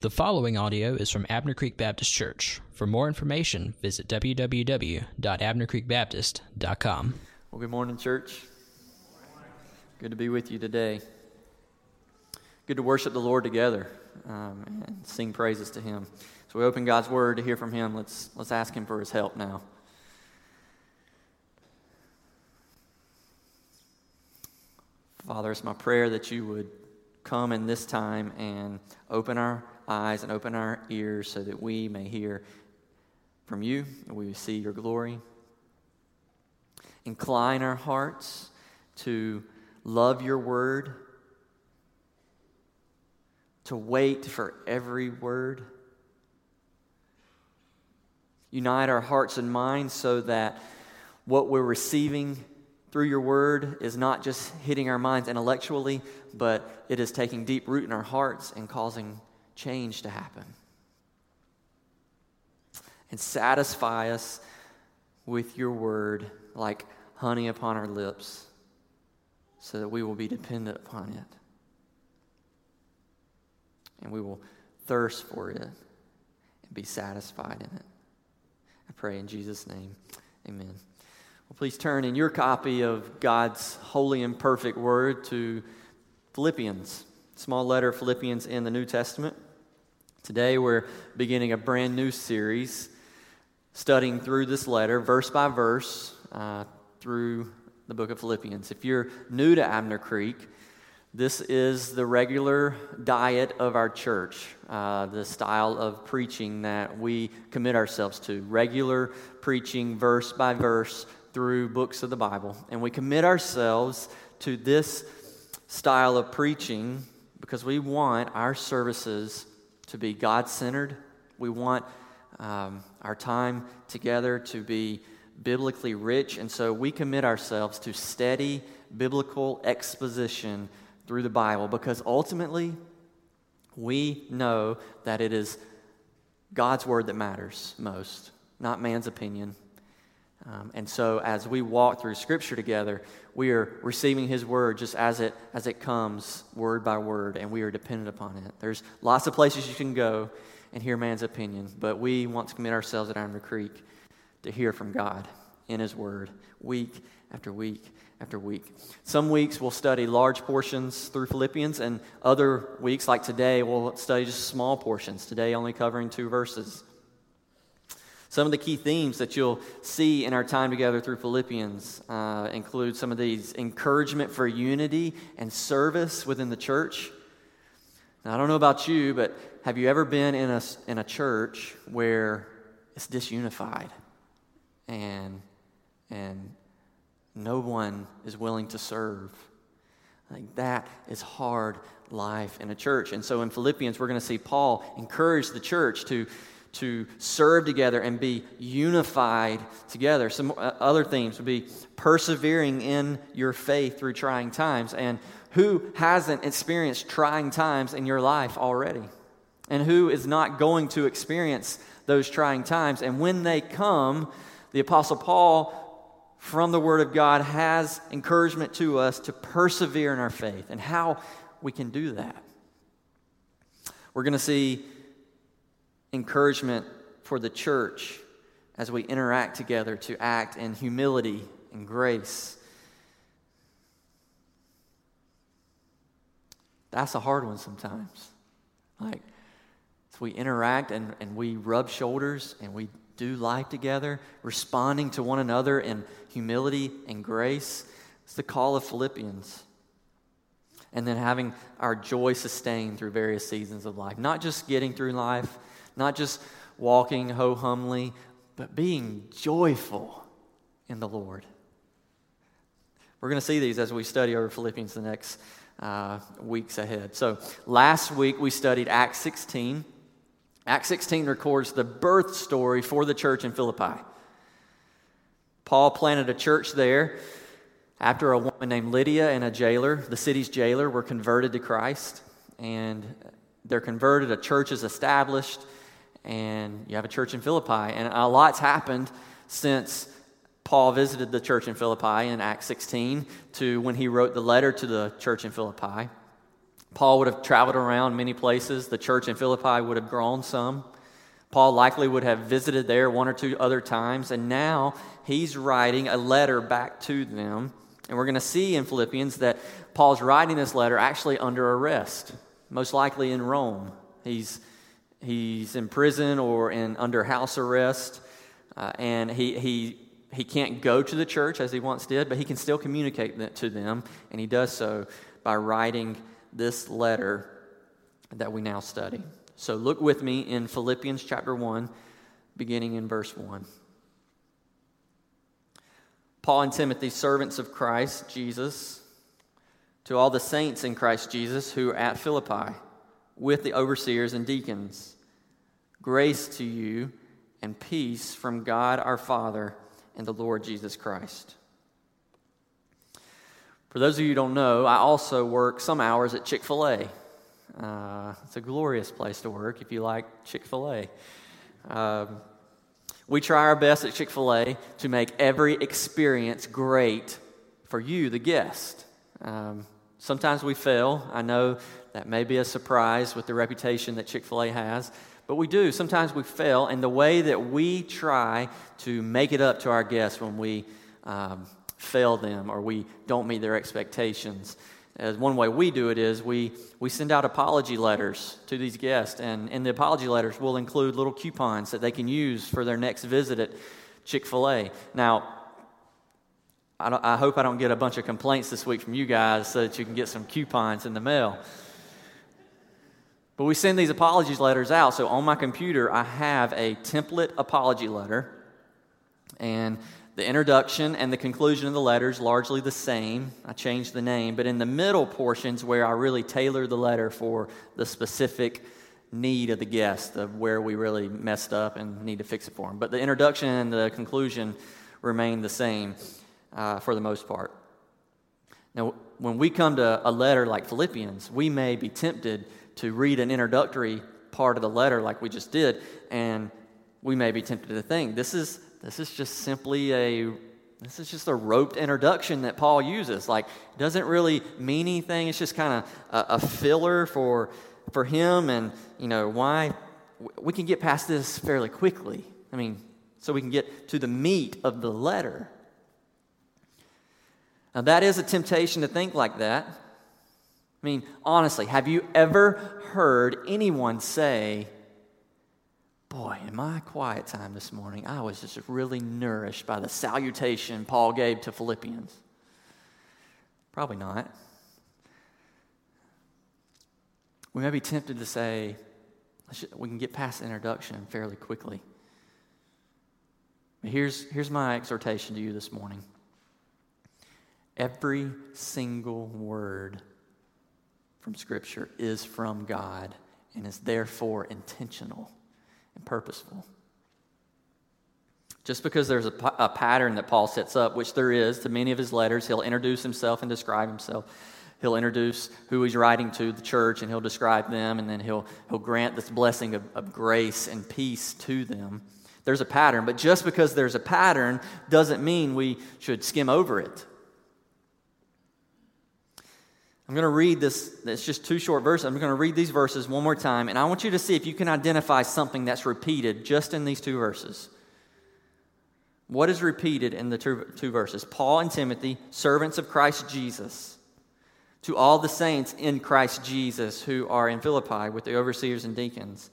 The following audio is from Abner Creek Baptist Church. For more information, visit www.abnercreekbaptist.com. Well, good morning, church. Good to be with you today. Good to worship the Lord together um, and sing praises to Him. So we open God's Word to hear from Him. Let's, let's ask Him for His help now. Father, it's my prayer that you would come in this time and open our eyes and open our ears so that we may hear from you and we see your glory. Incline our hearts to love your word, to wait for every word. Unite our hearts and minds so that what we're receiving through your word is not just hitting our minds intellectually, but it is taking deep root in our hearts and causing change to happen. And satisfy us with your word like honey upon our lips so that we will be dependent upon it. And we will thirst for it and be satisfied in it. I pray in Jesus' name. Amen. Well, please turn in your copy of God's holy and perfect word to Philippians, small letter Philippians in the New Testament. Today we're beginning a brand new series studying through this letter, verse by verse, uh, through the book of Philippians. If you're new to Abner Creek, this is the regular diet of our church, uh, the style of preaching that we commit ourselves to. Regular preaching, verse by verse, through books of the Bible. And we commit ourselves to this style of preaching because we want our services to be God centered. We want um, our time together to be biblically rich. And so we commit ourselves to steady biblical exposition through the Bible because ultimately we know that it is God's word that matters most, not man's opinion. Um, and so as we walk through Scripture together, we are receiving His Word just as it, as it comes, word by word, and we are dependent upon it. There's lots of places you can go and hear man's opinion, but we want to commit ourselves at Abner Creek to hear from God in His Word week after week after week. Some weeks we'll study large portions through Philippians, and other weeks, like today, we'll study just small portions. Today, only covering two verses. Some of the key themes that you'll see in our time together through Philippians uh, include some of these encouragement for unity and service within the church. Now, I don't know about you, but have you ever been in a, in a church where it's disunified and, and no one is willing to serve? Like that is hard life in a church. And so in Philippians, we're going to see Paul encourage the church to to serve together and be unified together. Some uh, other themes would be persevering in your faith through trying times. And who hasn't experienced trying times in your life already? And who is not going to experience those trying times? And when they come, the Apostle Paul, from the Word of God, has encouragement to us to persevere in our faith and how we can do that. We're going to see encouragement for the church as we interact together to act in humility and grace. That's a hard one sometimes. Like, as we interact and, and we rub shoulders and we do life together, responding to one another in humility and grace. It's the call of Philippians. And then having our joy sustained through various seasons of life. Not just getting through life, not just walking ho humly, but being joyful in the Lord. We're going to see these as we study over Philippians the next uh, weeks ahead. So, last week we studied Acts 16. Acts 16 records the birth story for the church in Philippi. Paul planted a church there after a woman named Lydia and a jailer, the city's jailer, were converted to Christ. And they're converted, a church is established and you have a church in Philippi. And a lot's happened since Paul visited the church in Philippi in Acts 16 to when he wrote the letter to the church in Philippi. Paul would have traveled around many places. The church in Philippi would have grown some. Paul likely would have visited there one or two other times, and now he's writing a letter back to them. And we're going to see in Philippians that Paul's writing this letter actually under arrest, most likely in Rome. He's, he's in prison or in under house arrest, uh, and he, he, he can't go to the church as he once did, but he can still communicate to them, and he does so by writing this letter that we now study. So look with me in Philippians chapter 1, beginning in verse 1. Paul and Timothy, servants of Christ Jesus, to all the saints in Christ Jesus who are at Philippi, with the overseers and deacons, grace to you and peace from God our Father and the Lord Jesus Christ. For those of you who don't know, I also work some hours at Chick fil A. Uh, it's a glorious place to work if you like Chick fil A. Um, we try our best at Chick fil A to make every experience great for you, the guest. Um, sometimes we fail. I know that may be a surprise with the reputation that Chick fil A has, but we do. Sometimes we fail, and the way that we try to make it up to our guests when we um, fail them or we don't meet their expectations as one way we do it is we, we send out apology letters to these guests, and in the apology letters, we'll include little coupons that they can use for their next visit at Chick fil A. Now, I, I, hope I don't get a bunch of complaints this week from you guys so that you can get some coupons in the mail. But we send these apologies letters out. So on my computer, I have a template apology letter. And the introduction and the conclusion of the letter is largely the same. I changed the name, but in the middle portions where I really tailor the letter for the specific need of the guest, of where we really messed up and need to fix it for them. But the introduction and the conclusion remain the same uh, for the most part. Now, when we come to a letter like Philippians, we may be tempted to read an introductory part of the letter like we just did, and we may be tempted to think this is this is just simply a this is just a roped introduction that Paul uses. Like, it doesn't really mean anything. It's just kind of a, a, filler for for him, and you know why we can get past this fairly quickly. I mean, so we can get to the meat of the letter. Now, that is a temptation to think like that. I mean, honestly, have you ever heard anyone say, Boy, in my quiet time this morning, I was just really nourished by the salutation Paul gave to Philippians. Probably not. We may be tempted to say, we can get past the introduction fairly quickly. But here's, here's my exhortation to you this morning every single word from Scripture is from God and is therefore intentional and purposeful. Just because there's a, a, pattern that Paul sets up, which there is to many of his letters, he'll introduce himself and describe himself. He'll introduce who he's writing to, the church, and he'll describe them, and then he'll, he'll grant this blessing of, of grace and peace to them. There's a pattern, but just because there's a pattern doesn't mean we should skim over it. I'm going to read this, it's just two short verses. I'm going to read these verses one more time, and I want you to see if you can identify something that's repeated just in these two verses. What is repeated in the two, two verses? Paul and Timothy, servants of Christ Jesus, to all the saints in Christ Jesus who are in Philippi with the overseers and deacons,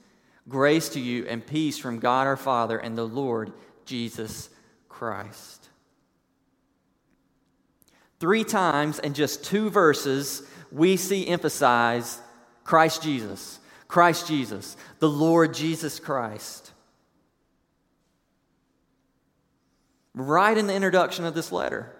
grace to you and peace from God our Father and the Lord Jesus Christ. Three times in just two verses, we see emphasized Christ Jesus, Christ Jesus, the Lord Jesus Christ. Right in the introduction of this letter,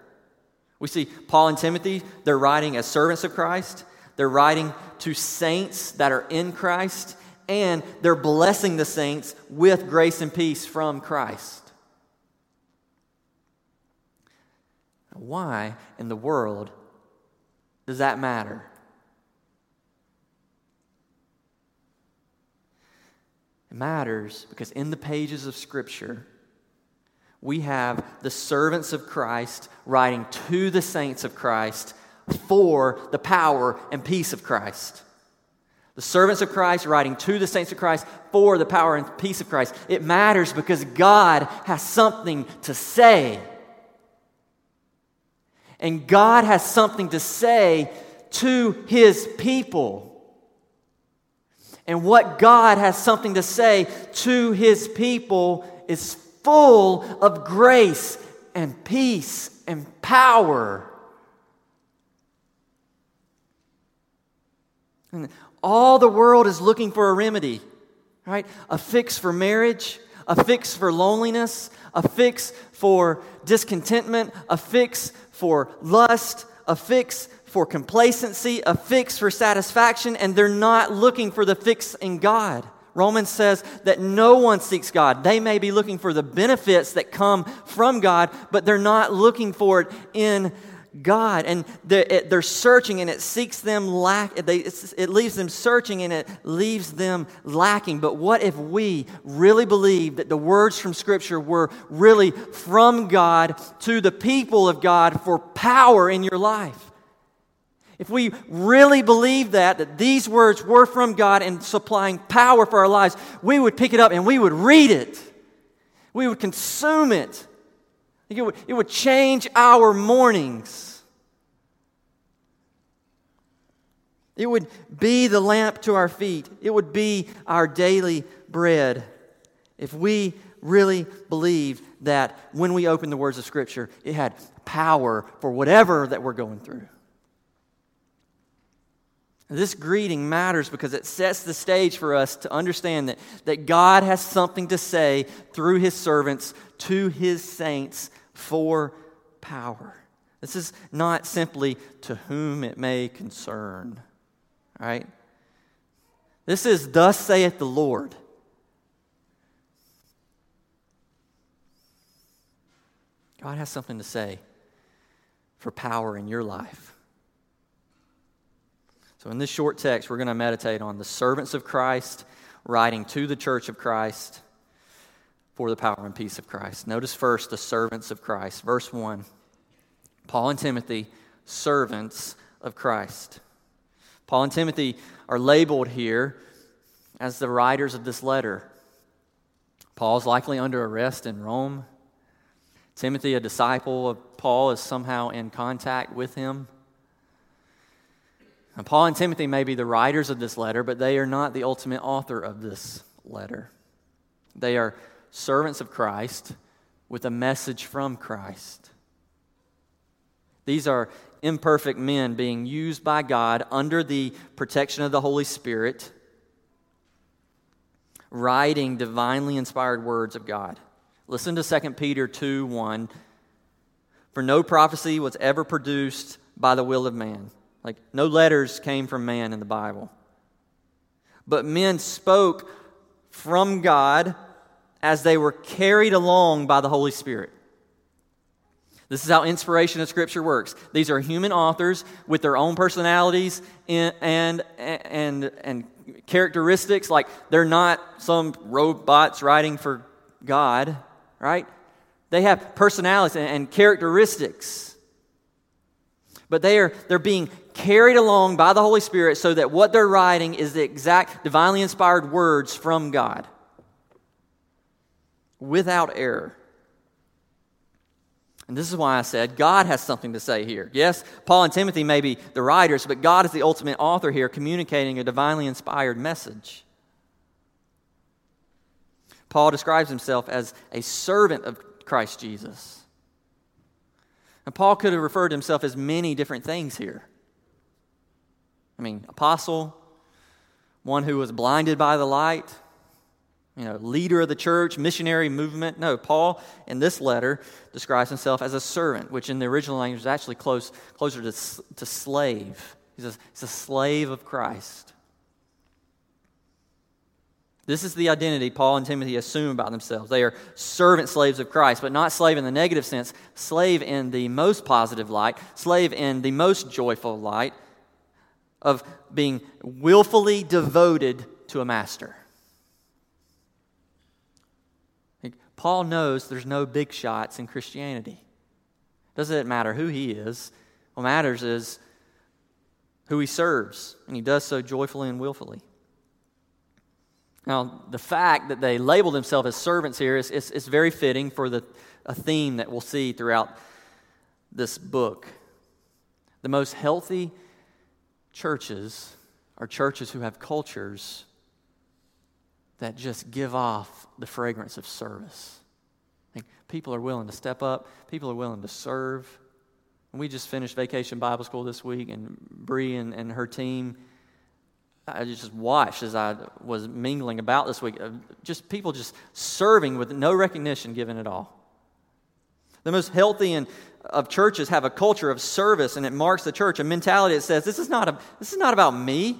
we see Paul and Timothy, they're writing as servants of Christ, they're writing to saints that are in Christ, and they're blessing the saints with grace and peace from Christ. Why in the world does that matter? It matters because in the pages of Scripture, we have the servants of Christ writing to the saints of Christ for the power and peace of Christ. The servants of Christ writing to the saints of Christ for the power and peace of Christ. It matters because God has something to say. And God has something to say to his people. And what God has something to say to his people is full of grace and peace and power. And all the world is looking for a remedy, right? A fix for marriage, a fix for loneliness, a fix for discontentment, a fix for lust, a fix for complacency, a fix for satisfaction, and they're not looking for the fix in God. Romans says that no one seeks God. They may be looking for the benefits that come from God, but they're not looking for it in God. And they're, searching and it seeks them lack. It leaves them searching and it leaves them lacking. But what if we really believe that the words from Scripture were really from God to the people of God for power in your life? If we really believe that, that these words were from God and supplying power for our lives, we would pick it up and we would read it. We would consume it. It would, it would change our mornings. It would be the lamp to our feet. It would be our daily bread. If we really believed that when we opened the words of Scripture, it had power for whatever that we're going through. This greeting matters because it sets the stage for us to understand that, that God has something to say through his servants to his saints for power. This is not simply to whom it may concern, right? This is, Thus saith the Lord. God has something to say for power in your life. So, in this short text, we're going to meditate on the servants of Christ writing to the church of Christ for the power and peace of Christ. Notice first the servants of Christ. Verse 1 Paul and Timothy, servants of Christ. Paul and Timothy are labeled here as the writers of this letter. Paul's likely under arrest in Rome. Timothy, a disciple of Paul, is somehow in contact with him. And Paul and Timothy may be the writers of this letter, but they are not the ultimate author of this letter. They are servants of Christ with a message from Christ. These are imperfect men being used by God under the protection of the Holy Spirit, writing divinely inspired words of God. Listen to 2 Peter 2 1. For no prophecy was ever produced by the will of man like, no letters came from man in the Bible. But men spoke from God as they were carried along by the Holy Spirit. This is how inspiration of Scripture works. These are human authors with their own personalities and, and, and, and characteristics. Like, they're not some robots writing for God, right? They have personalities and characteristics. But they are, they're being carried along by the Holy Spirit so that what they're writing is the exact divinely inspired words from God without error. And this is why I said God has something to say here. Yes, Paul and Timothy may be the writers, but God is the ultimate author here, communicating a divinely inspired message. Paul describes himself as a servant of Christ Jesus. And Paul could have referred to himself as many different things here. I mean, apostle, one who was blinded by the light, you know, leader of the church, missionary movement. No, Paul in this letter describes himself as a servant, which in the original language is actually close, closer to, to slave. He's a, he's a slave of Christ. This is the identity Paul and Timothy assume about themselves. They are servant slaves of Christ, but not slave in the negative sense, slave in the most positive light, slave in the most joyful light, of being willfully devoted to a master. Paul knows there's no big shots in Christianity. Doesn't it matter who he is. What matters is who he serves, and he does so joyfully and willfully. Now, the fact that they label themselves as servants here is, is, is very fitting for the, a theme that we'll see throughout this book. The most healthy churches are churches who have cultures that just give off the fragrance of service. people are willing to step up, people are willing to serve. And we just finished Vacation Bible School this week, and Bree and, and her team. I just watched as I was mingling about this week, uh, just people just serving with no recognition given at all. The most healthy and of churches have a culture of service, and it marks the church, a mentality that says, This is not, a, this is not about me.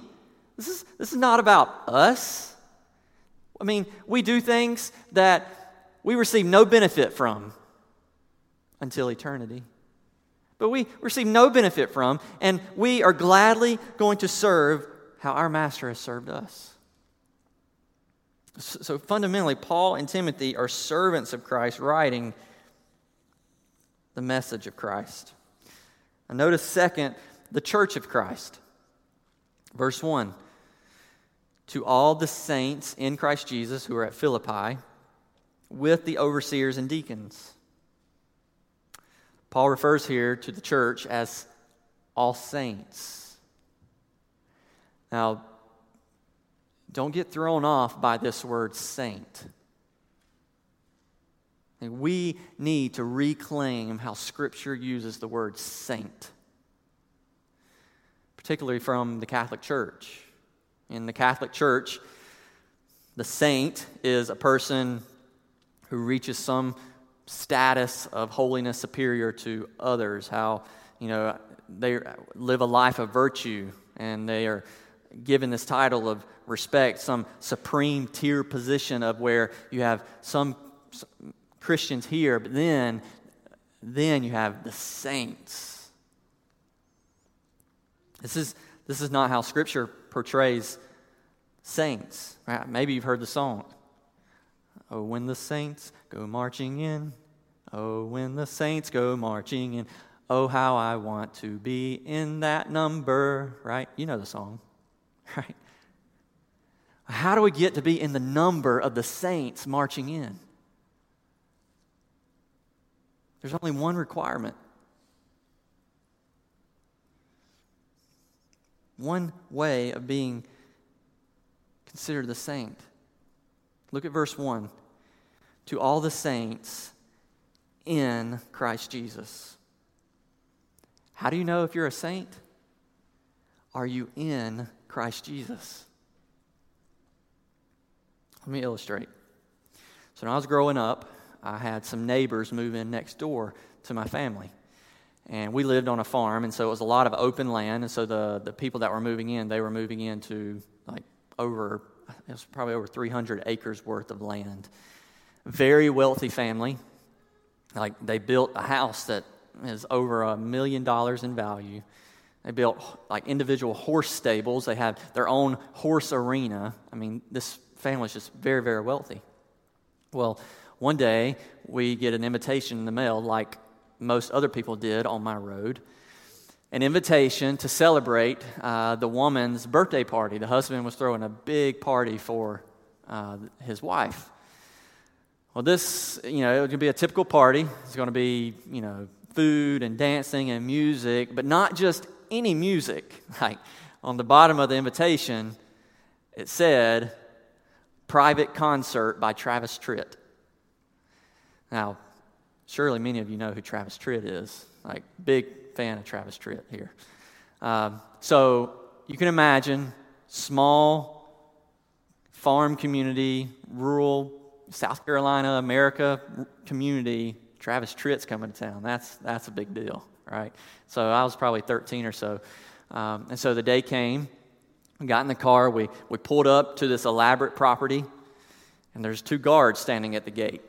This is, this is not about us. I mean, we do things that we receive no benefit from until eternity. But we receive no benefit from, and we are gladly going to serve how our master has served us. So fundamentally, Paul and Timothy are servants of Christ writing the message of Christ. And notice, second, the church of Christ. Verse 1 To all the saints in Christ Jesus who are at Philippi, with the overseers and deacons. Paul refers here to the church as all saints. Now, don't get thrown off by this word saint. We need to reclaim how Scripture uses the word saint, particularly from the Catholic Church. In the Catholic Church, the saint is a person who reaches some status of holiness superior to others, how, you know, they live a life of virtue and they are given this title of respect, some supreme tier position of where you have some Christians here, but then, then you have the saints. This is, this is not how Scripture portrays saints. Right? Maybe you've heard the song. Oh, when the saints go marching in. Oh, when the saints go marching in. Oh, how I want to be in that number. Right? You know the song. Right? How do we get to be in the number of the saints marching in? There's only one requirement. One way of being considered the saint. Look at verse 1. To all the saints in Christ Jesus. How do you know if you're a saint? Are you in Christ Jesus? Let me illustrate. So, when I was growing up, I had some neighbors move in next door to my family. And we lived on a farm, and so it was a lot of open land. And so the, the people that were moving in, they were moving into like over, it was probably over 300 acres worth of land. Very wealthy family. Like they built a house that is over a million dollars in value. They built like individual horse stables. They had their own horse arena. I mean, this family is just very, very wealthy. Well, one day, we get an invitation in the mail, like most other people did on my road an invitation to celebrate uh, the woman's birthday party. The husband was throwing a big party for uh, his wife. Well, this, you know, it to be a typical party. It's going to be, you know, food and dancing and music, but not just any music. Like on the bottom of the invitation, it said, private concert by Travis Tritt. Now, surely many of you know who Travis Tritt is. Like, big fan of Travis Tritt here. Um, so you can imagine small farm community, rural South Carolina, America community. Travis Tritt's coming to town. That's that's a big deal, right? So I was probably 13 or so, um, and so the day came. We got in the car. We we pulled up to this elaborate property, and there's two guards standing at the gate.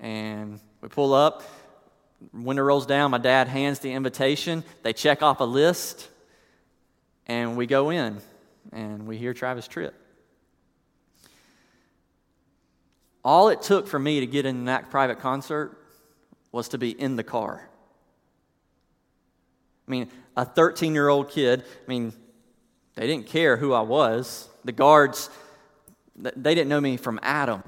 And we pull up, window rolls down, my dad hands the invitation. They check off a list, and we go in, and we hear Travis Tritt. All it took for me to get in that private concert was to be in the car. I mean, a 13 year old kid, I mean, they didn't care who I was. The guards They didn't know me from Adam.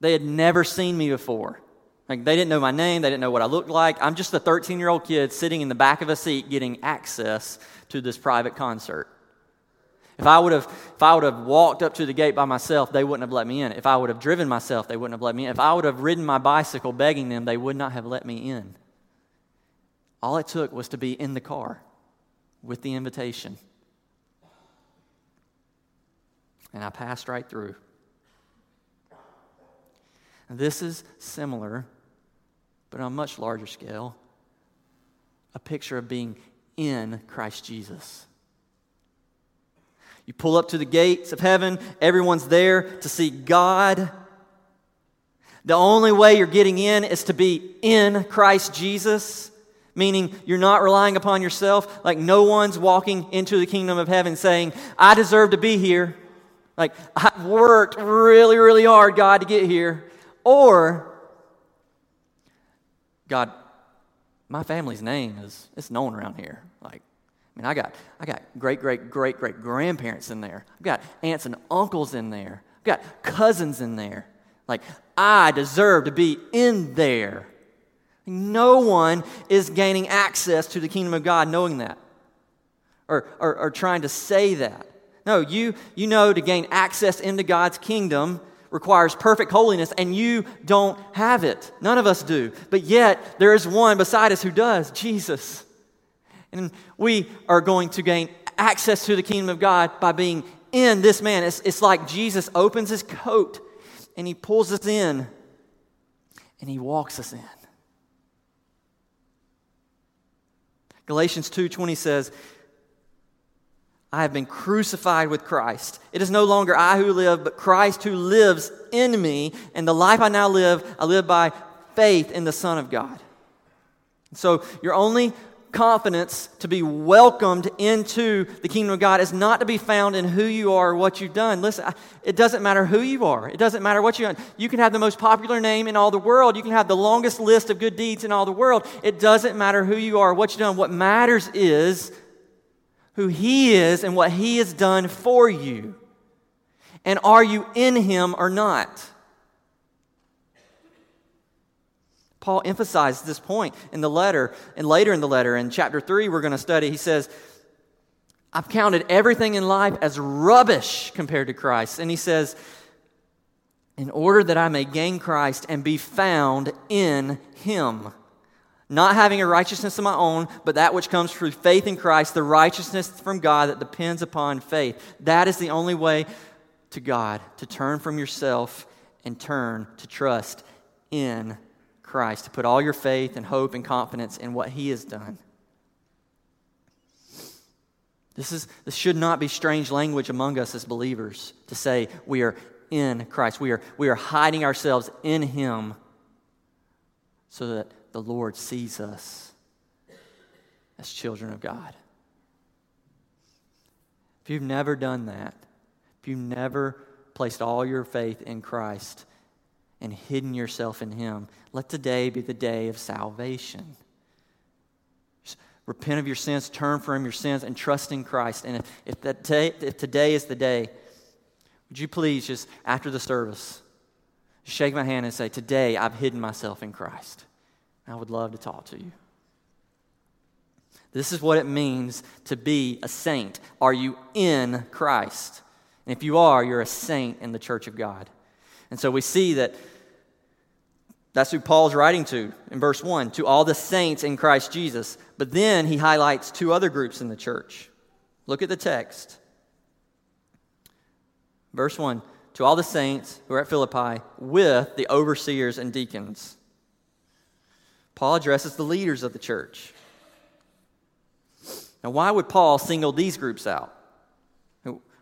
They had never seen me before. Like they didn't know my name, they didn't know what I looked like. I'm just a 13 year old kid sitting in the back of a seat getting access to this private concert. If I would have, if I would have walked up to the gate by myself, they wouldn't have let me in. If I would have driven myself, they wouldn't have let me in. If I would have ridden my bicycle begging them, they would not have let me in. All it took was to be in the car with the invitation. And I passed right through. This is similar, but on a much larger scale, a picture of being in Christ Jesus. You pull up to the gates of heaven, everyone's there to see God. The only way you're getting in is to be in Christ Jesus, meaning you're not relying upon yourself. Like no one's walking into the kingdom of heaven saying, I deserve to be here. Like, I worked really, really hard, God, to get here. Or, God, my family's name is it's known around here. Like, I mean, I got I got great, great, great, great grandparents in there. I've got aunts and uncles in there. I've got cousins in there. Like, I deserve to be in there. No one is gaining access to the kingdom of God knowing that or, or, or trying to say that. No, you, you know to gain access into God's kingdom requires perfect holiness, and you don't have it. None of us do. But yet, there is one beside us who does Jesus. And we are going to gain access to the kingdom of God by being in this man. It's, it's like Jesus opens his coat and he pulls us in and he walks us in. Galatians 2:20 says, I have been crucified with Christ. It is no longer I who live, but Christ who lives in me. And the life I now live, I live by faith in the Son of God. So, your only confidence to be welcomed into the kingdom of God is not to be found in who you are or what you've done. Listen, it doesn't matter who you are. It doesn't matter what you've done. You can have the most popular name in all the world. You can have the longest list of good deeds in all the world. It doesn't matter who you are or what you've done. What matters is who He is and what He has done for you. And are you in Him or not? Paul emphasized this point in the letter, and later in the letter, in chapter 3, we're going to study. He says, I've counted everything in life as rubbish compared to Christ. And he says, in order that I may gain Christ and be found in Him not having a righteousness of my own, but that which comes through faith in Christ, the righteousness from God that depends upon faith. That is the only way to God, to turn from yourself and turn to trust in Christ, to put all your faith and hope and confidence in what He has done. This, is, this should not be strange language among us as believers to say we are in Christ. We are, we are hiding ourselves in Him so that the Lord sees us as children of God. If you've never done that, if you've never placed all your faith in Christ and hidden yourself in Him, let today be the day of salvation. Repent of your sins, turn from your sins, and trust in Christ. And if, if, that day, if today is the day, would you please just, after the service, shake my hand and say, Today I've hidden myself in Christ. I would love to talk to you. This is what it means to be a saint. Are you in Christ? And if you are, you're a saint in the church of God. And so we see that that's who Paul's writing to in verse 1 to all the saints in Christ Jesus. But then he highlights two other groups in the church. Look at the text. Verse 1 To all the saints who are at Philippi with the overseers and deacons. Paul addresses the leaders of the church. Now, why would Paul single these groups out?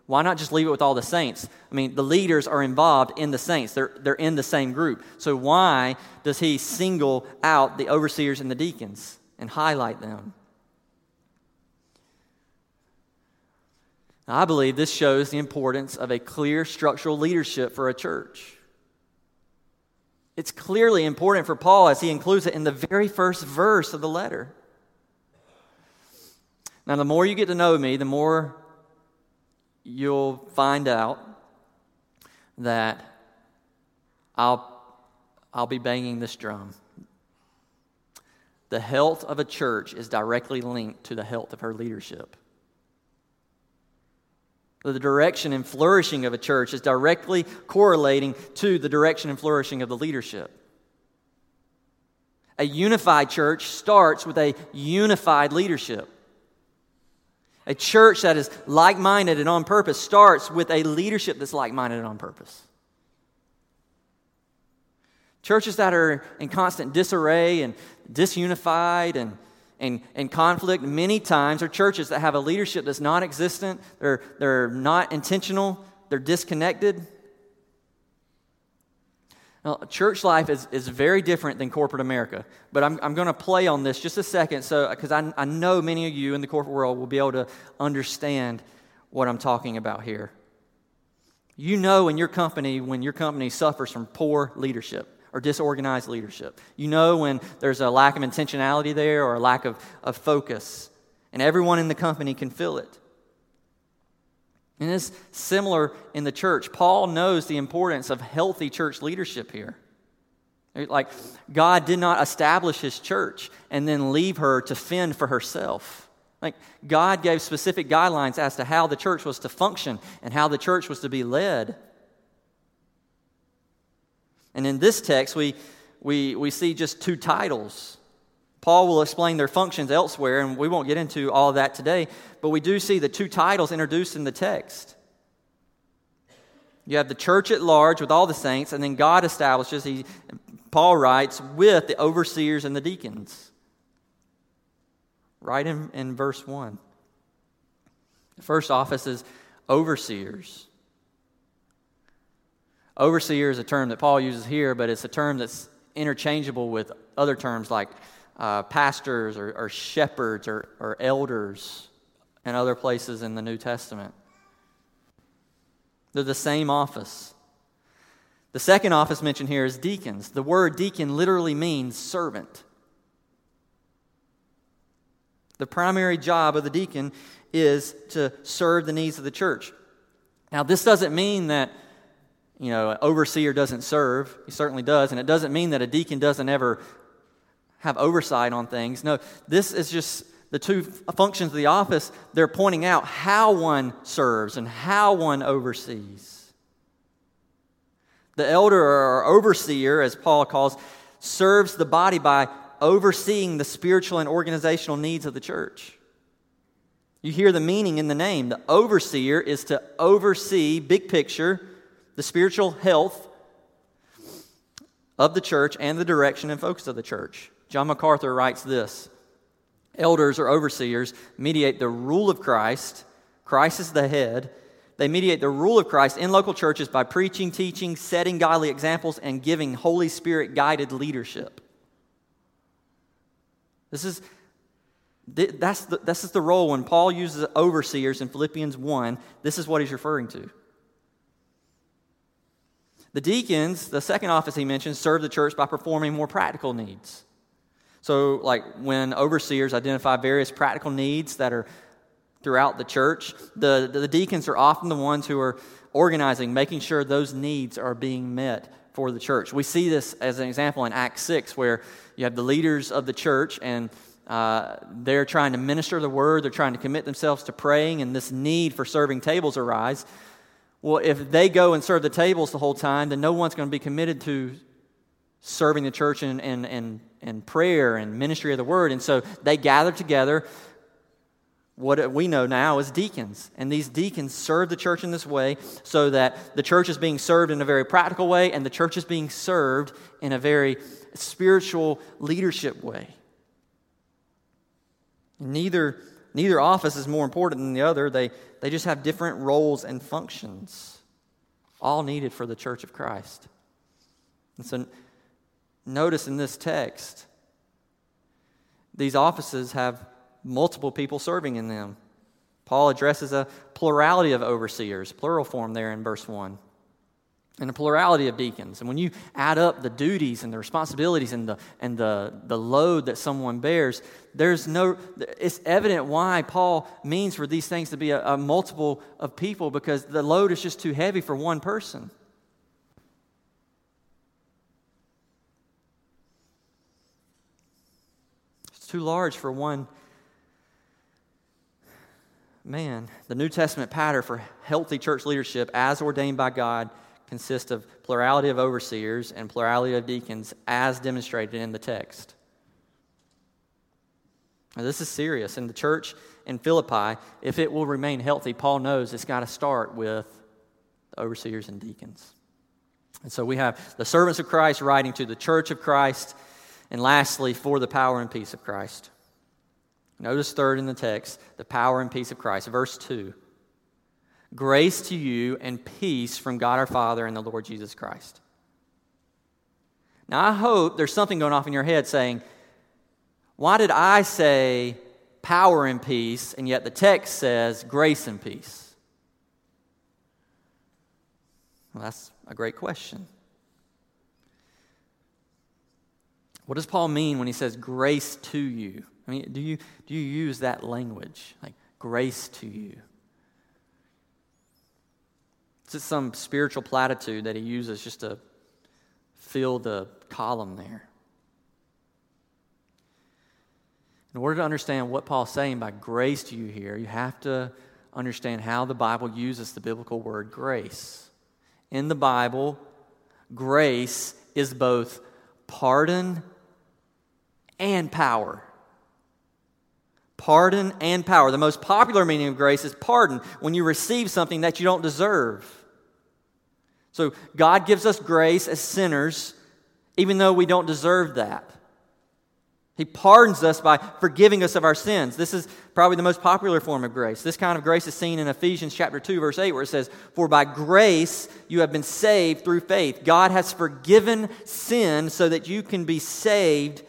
Why not just leave it with all the saints? I mean, the leaders are involved in the saints, they're, they're in the same group. So, why does he single out the overseers and the deacons and highlight them? I believe this shows the importance of a clear structural leadership for a church. It's clearly important for Paul as he includes it in the very first verse of the letter. Now, the more you get to know me, the more you'll find out that I'll, I'll be banging this drum. The health of a church is directly linked to the health of her leadership. The direction and flourishing of a church is directly correlating to the direction and flourishing of the leadership. A unified church starts with a unified leadership. A church that is like minded and on purpose starts with a leadership that's like minded and on purpose. Churches that are in constant disarray and disunified and, and, and conflict many times are churches that have a leadership that's non existent, they're, they're not intentional, they're disconnected. Now, church life is, is very different than corporate America, but I'm, I'm going to play on this just a second so because I, I know many of you in the corporate world will be able to understand what I'm talking about here. You know in your company when your company suffers from poor leadership or disorganized leadership. You know when there's a lack of intentionality there or a lack of, of focus, and everyone in the company can feel it. And it's similar in the church. Paul knows the importance of healthy church leadership here. Like, God did not establish his church and then leave her to fend for herself. Like, God gave specific guidelines as to how the church was to function and how the church was to be led. And in this text, we, we, we see just two titles Paul will explain their functions elsewhere, and we won't get into all that today, but we do see the two titles introduced in the text. You have the church at large with all the saints, and then God establishes, he, Paul writes, with the overseers and the deacons. Right in, in verse 1. The first office is overseers. Overseer is a term that Paul uses here, but it's a term that's interchangeable with other terms like uh, pastors or, or shepherds or, or elders and other places in the New Testament. They're the same office. The second office mentioned here is deacons. The word deacon literally means servant. The primary job of the deacon is to serve the needs of the church. Now, this doesn't mean that, you know, an overseer doesn't serve. He certainly does. And it doesn't mean that a deacon doesn't ever have oversight on things. No, this is just the two functions of the office. They're pointing out how one serves and how one oversees. The elder or overseer, as Paul calls, serves the body by overseeing the spiritual and organizational needs of the church. You hear the meaning in the name. The overseer is to oversee, big picture, the spiritual health of the church and the direction and focus of the church. John MacArthur writes this Elders or overseers mediate the rule of Christ, Christ is the head. They mediate the rule of Christ in local churches by preaching, teaching, setting godly examples, and giving Holy Spirit guided leadership. This is, that's the, this is the role when Paul uses overseers in Philippians 1. This is what he's referring to. The deacons, the second office he mentions, serve the church by performing more practical needs. So, like when overseers identify various practical needs that are throughout the church, the, the deacons are often the ones who are organizing, making sure those needs are being met for the church. We see this as an example in Acts 6, where you have the leaders of the church and uh, they're trying to minister the word, they're trying to commit themselves to praying, and this need for serving tables arise. Well, if they go and serve the tables the whole time, then no one's going to be committed to serving the church and, and, and, and prayer and ministry of the word. And so they gather together what we know now as deacons. And these deacons serve the church in this way so that the church is being served in a very practical way and the church is being served in a very spiritual leadership way. Neither, neither office is more important than the other, they, they just have different roles and functions, all needed for the church of Christ. And so notice in this text, these offices have multiple people serving in them. Paul addresses a plurality of overseers, plural form there in verse 1, and a plurality of deacons. And when you add up the duties and the responsibilities and the, and the, the load that someone bears, there's no, it's evident why Paul means for these things to be a, a multiple of people because the load is just too heavy for one person. It's too large for one man. The New Testament pattern for healthy church leadership, as ordained by God, consists of plurality of overseers and plurality of deacons, as demonstrated in the text. Now, this is serious. In the church in Philippi, if it will remain healthy, Paul knows it's got to start with the overseers and deacons. And so we have the servants of Christ writing to the church of Christ, and lastly, for the power and peace of Christ. Notice third in the text, the power and peace of Christ. Verse 2 Grace to you and peace from God our Father and the Lord Jesus Christ. Now, I hope there's something going off in your head saying, Why did I say power and peace, and yet the text says grace and peace? Well, that's a great question. What does Paul mean when he says grace to you? I mean, do you, do you use that language? Like grace to you? Is it some spiritual platitude that he uses just to fill the column there? In order to understand what Paul's saying by grace to you here, you have to understand how the Bible uses the biblical word grace. In the Bible, grace is both pardon and power. Pardon and power. The most popular meaning of grace is pardon, when you receive something that you don't deserve. So God gives us grace as sinners, even though we don't deserve that. He pardons us by forgiving us of our sins. This is probably the most popular form of grace. This kind of grace is seen in Ephesians chapter 2 verse 8 where it says, "For by grace you have been saved through faith. God has forgiven sin so that you can be saved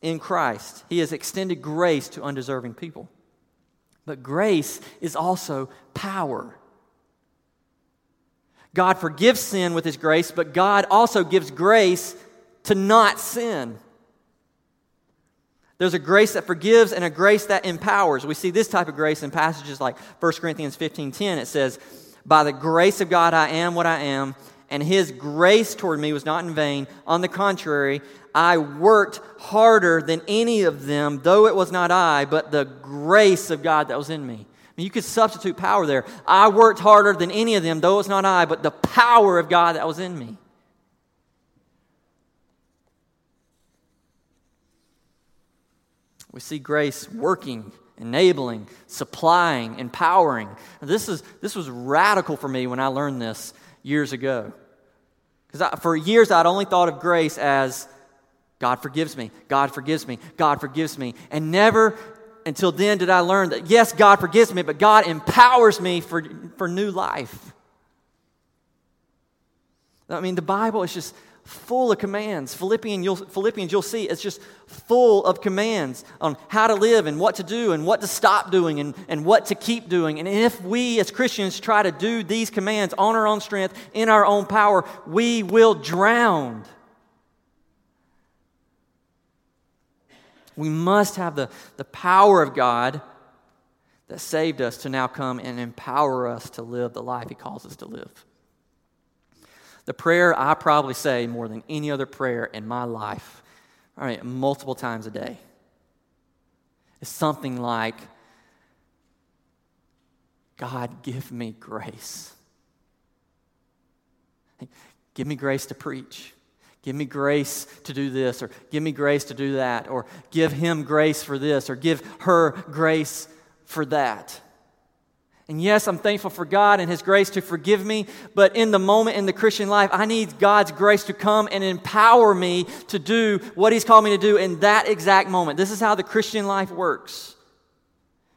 in Christ. He has extended grace to undeserving people." But grace is also power. God forgives sin with His grace, but God also gives grace to not sin. There's a grace that forgives and a grace that empowers. We see this type of grace in passages like 1 Corinthians 15:10. It says, "By the grace of God I am what I am, and his grace toward me was not in vain. On the contrary, I worked harder than any of them, though it was not I, but the grace of God that was in me." You could substitute power there. I worked harder than any of them, though it's not I, but the power of God that was in me. We see grace working, enabling, supplying, empowering. This, is, this was radical for me when I learned this years ago. Because for years I'd only thought of grace as God forgives me, God forgives me, God forgives me, and never until then did I learn that yes, God forgives me, but God empowers me for, for new life. I mean, the Bible is just full of commands. Philippians you'll, Philippians, you'll see, it's just full of commands on how to live and what to do and what to stop doing and, and what to keep doing. And if we as Christians try to do these commands on our own strength, in our own power, we will drown. We must have the, the power of God that saved us to now come and empower us to live the life He calls us to live. The prayer I probably say more than any other prayer in my life, all right, multiple times a day, is something like God, give me grace. Give me grace to preach. Give me grace to do this, or give me grace to do that, or give him grace for this, or give her grace for that. And yes, I'm thankful for God and His grace to forgive me, but in the moment in the Christian life, I need God's grace to come and empower me to do what He's called me to do in that exact moment. This is how the Christian life works.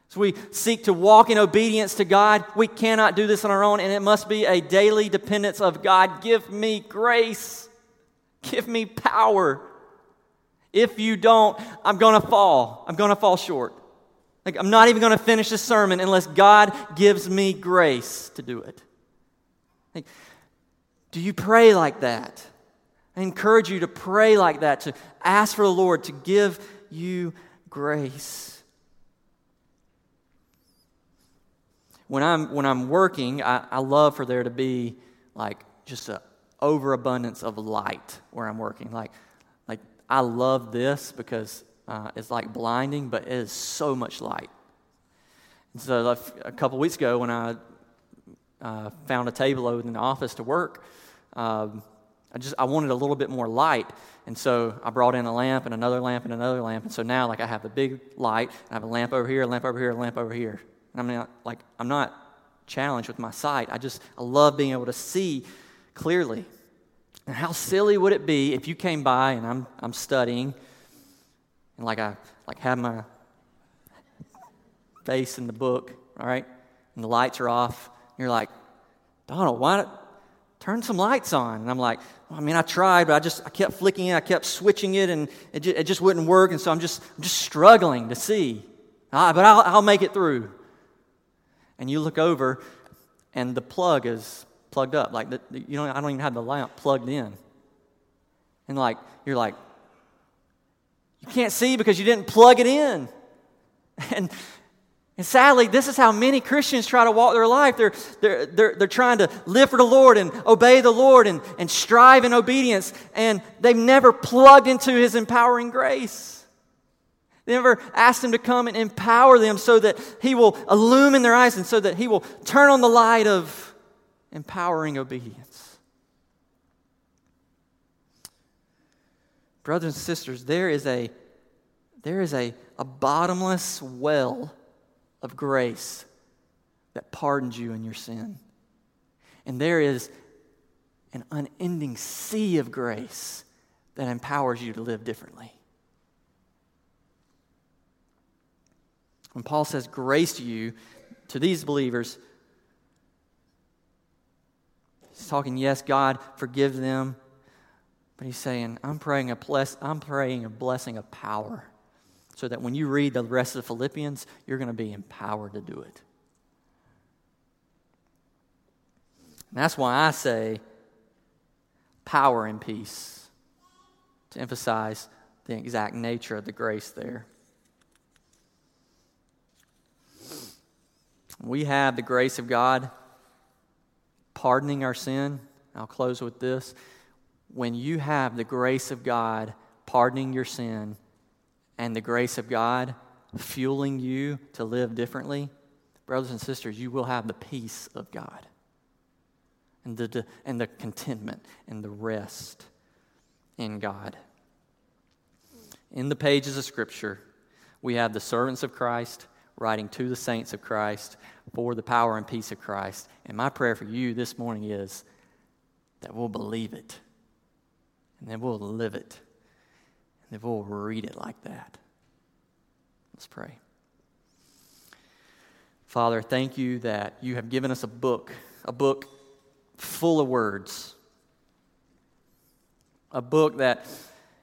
So we seek to walk in obedience to God. We cannot do this on our own, and it must be a daily dependence of God. Give me grace. Give me power. If you don't, I'm going to fall. I'm going to fall short. Like, I'm not even going to finish this sermon unless God gives me grace to do it. Like, do you pray like that? I encourage you to pray like that, to ask for the Lord to give you grace. When I'm, when I'm working, I, I love for there to be like just a overabundance of light where I'm working. Like, like I love this because uh, is like blinding, but it is so much light. And so a couple weeks ago, when I uh, found a table in the office to work, um, I just I wanted a little bit more light, and so I brought in a lamp and another lamp and another lamp, and so now like I have a big light, I have a lamp over here, a lamp over here, a lamp over here. And I'm not like I'm not challenged with my sight. I just I love being able to see clearly. And how silly would it be if you came by and I'm I'm studying, and like I like have my face in the book, all right, and the lights are off. And you're like, Donald, why? Not turn some lights on. And I'm like, well, I mean, I tried, but I just, I kept flicking it, I kept switching it, and it just, it just wouldn't work. And so I'm just, I'm just struggling to see. But I'll, I'll make it through. And you look over, and the plug is plugged up. Like, the, you know, I don't even have the lamp plugged in. And like, you're like, you can't see because you didn't plug it in. And and sadly, this is how many Christians try to walk their life. They're, they're, they're, they're trying to live for the Lord and obey the Lord and, and strive in obedience, and they've never plugged into His empowering grace. They never asked Him to come and empower them so that He will illumine their eyes and so that He will turn on the light of empowering obedience. Brothers and sisters, there is a, there is a, a bottomless well of grace that pardons you in your sin. And there is an unending sea of grace that empowers you to live differently. When Paul says grace to you, to these believers, he's talking, yes, God, forgive them. But he's saying, I'm praying a, bless, I'm praying a blessing of power so that when you read the rest of the Philippians, you're going to be empowered to do it. And that's why I say power and peace to emphasize the exact nature of the grace there. We have the grace of God pardoning our sin. I'll close with this. When you have the grace of God pardoning your sin, and the grace of God fueling you to live differently, brothers and sisters, you will have the peace of God and the, and the contentment and the rest in God. In the pages of Scripture, we have the servants of Christ writing to the saints of Christ for the power and peace of Christ. And my prayer for you this morning is that we'll believe it and then we'll live it if we'll read it like that. Let's pray. Father, thank you that you have given us a book, a book full of words, a book that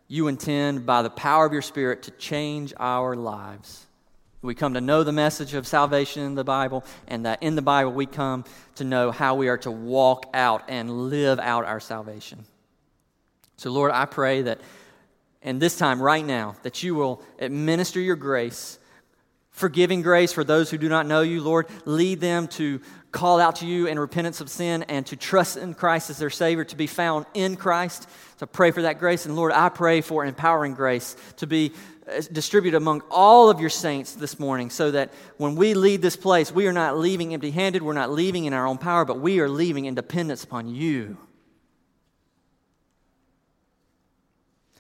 you intend by the power of your Spirit to change our lives. We come to know the message of salvation in the Bible, and that in the Bible we come to know how we are to walk out and live out our salvation. So, Lord, I pray that and this time, right now, that you will administer your grace, forgiving grace for those who do not know you. Lord, lead them to call out to you in repentance of sin and to trust in Christ as their Savior, to be found in Christ. So pray for that grace. And Lord, I pray for empowering grace to be uh, distributed among all of your saints this morning so that when we leave this place, we are not leaving empty handed, we're not leaving in our own power, but we are leaving in dependence upon you.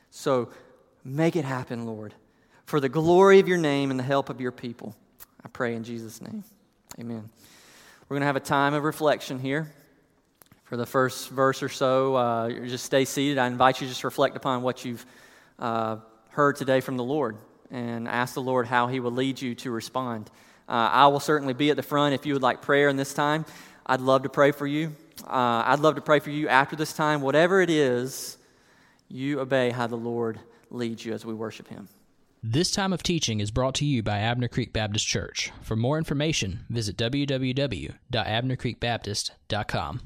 So make it happen, Lord, for the glory of your name and the help of your people. I pray in Jesus' name. Amen. We're going to have a time of reflection here. For the first verse or so, uh, just stay seated. I invite you to just reflect upon what you've uh, heard today from the Lord and ask the Lord how He will lead you to respond. Uh, I will certainly be at the front if you would like prayer in this time. I'd love to pray for you. Uh, I'd love to pray for you after this time, whatever it is you obey how the Lord leads you as we worship Him. This time of teaching is brought to you by Abner Creek Baptist Church. For more information, visit www.abnercreekbaptist.com.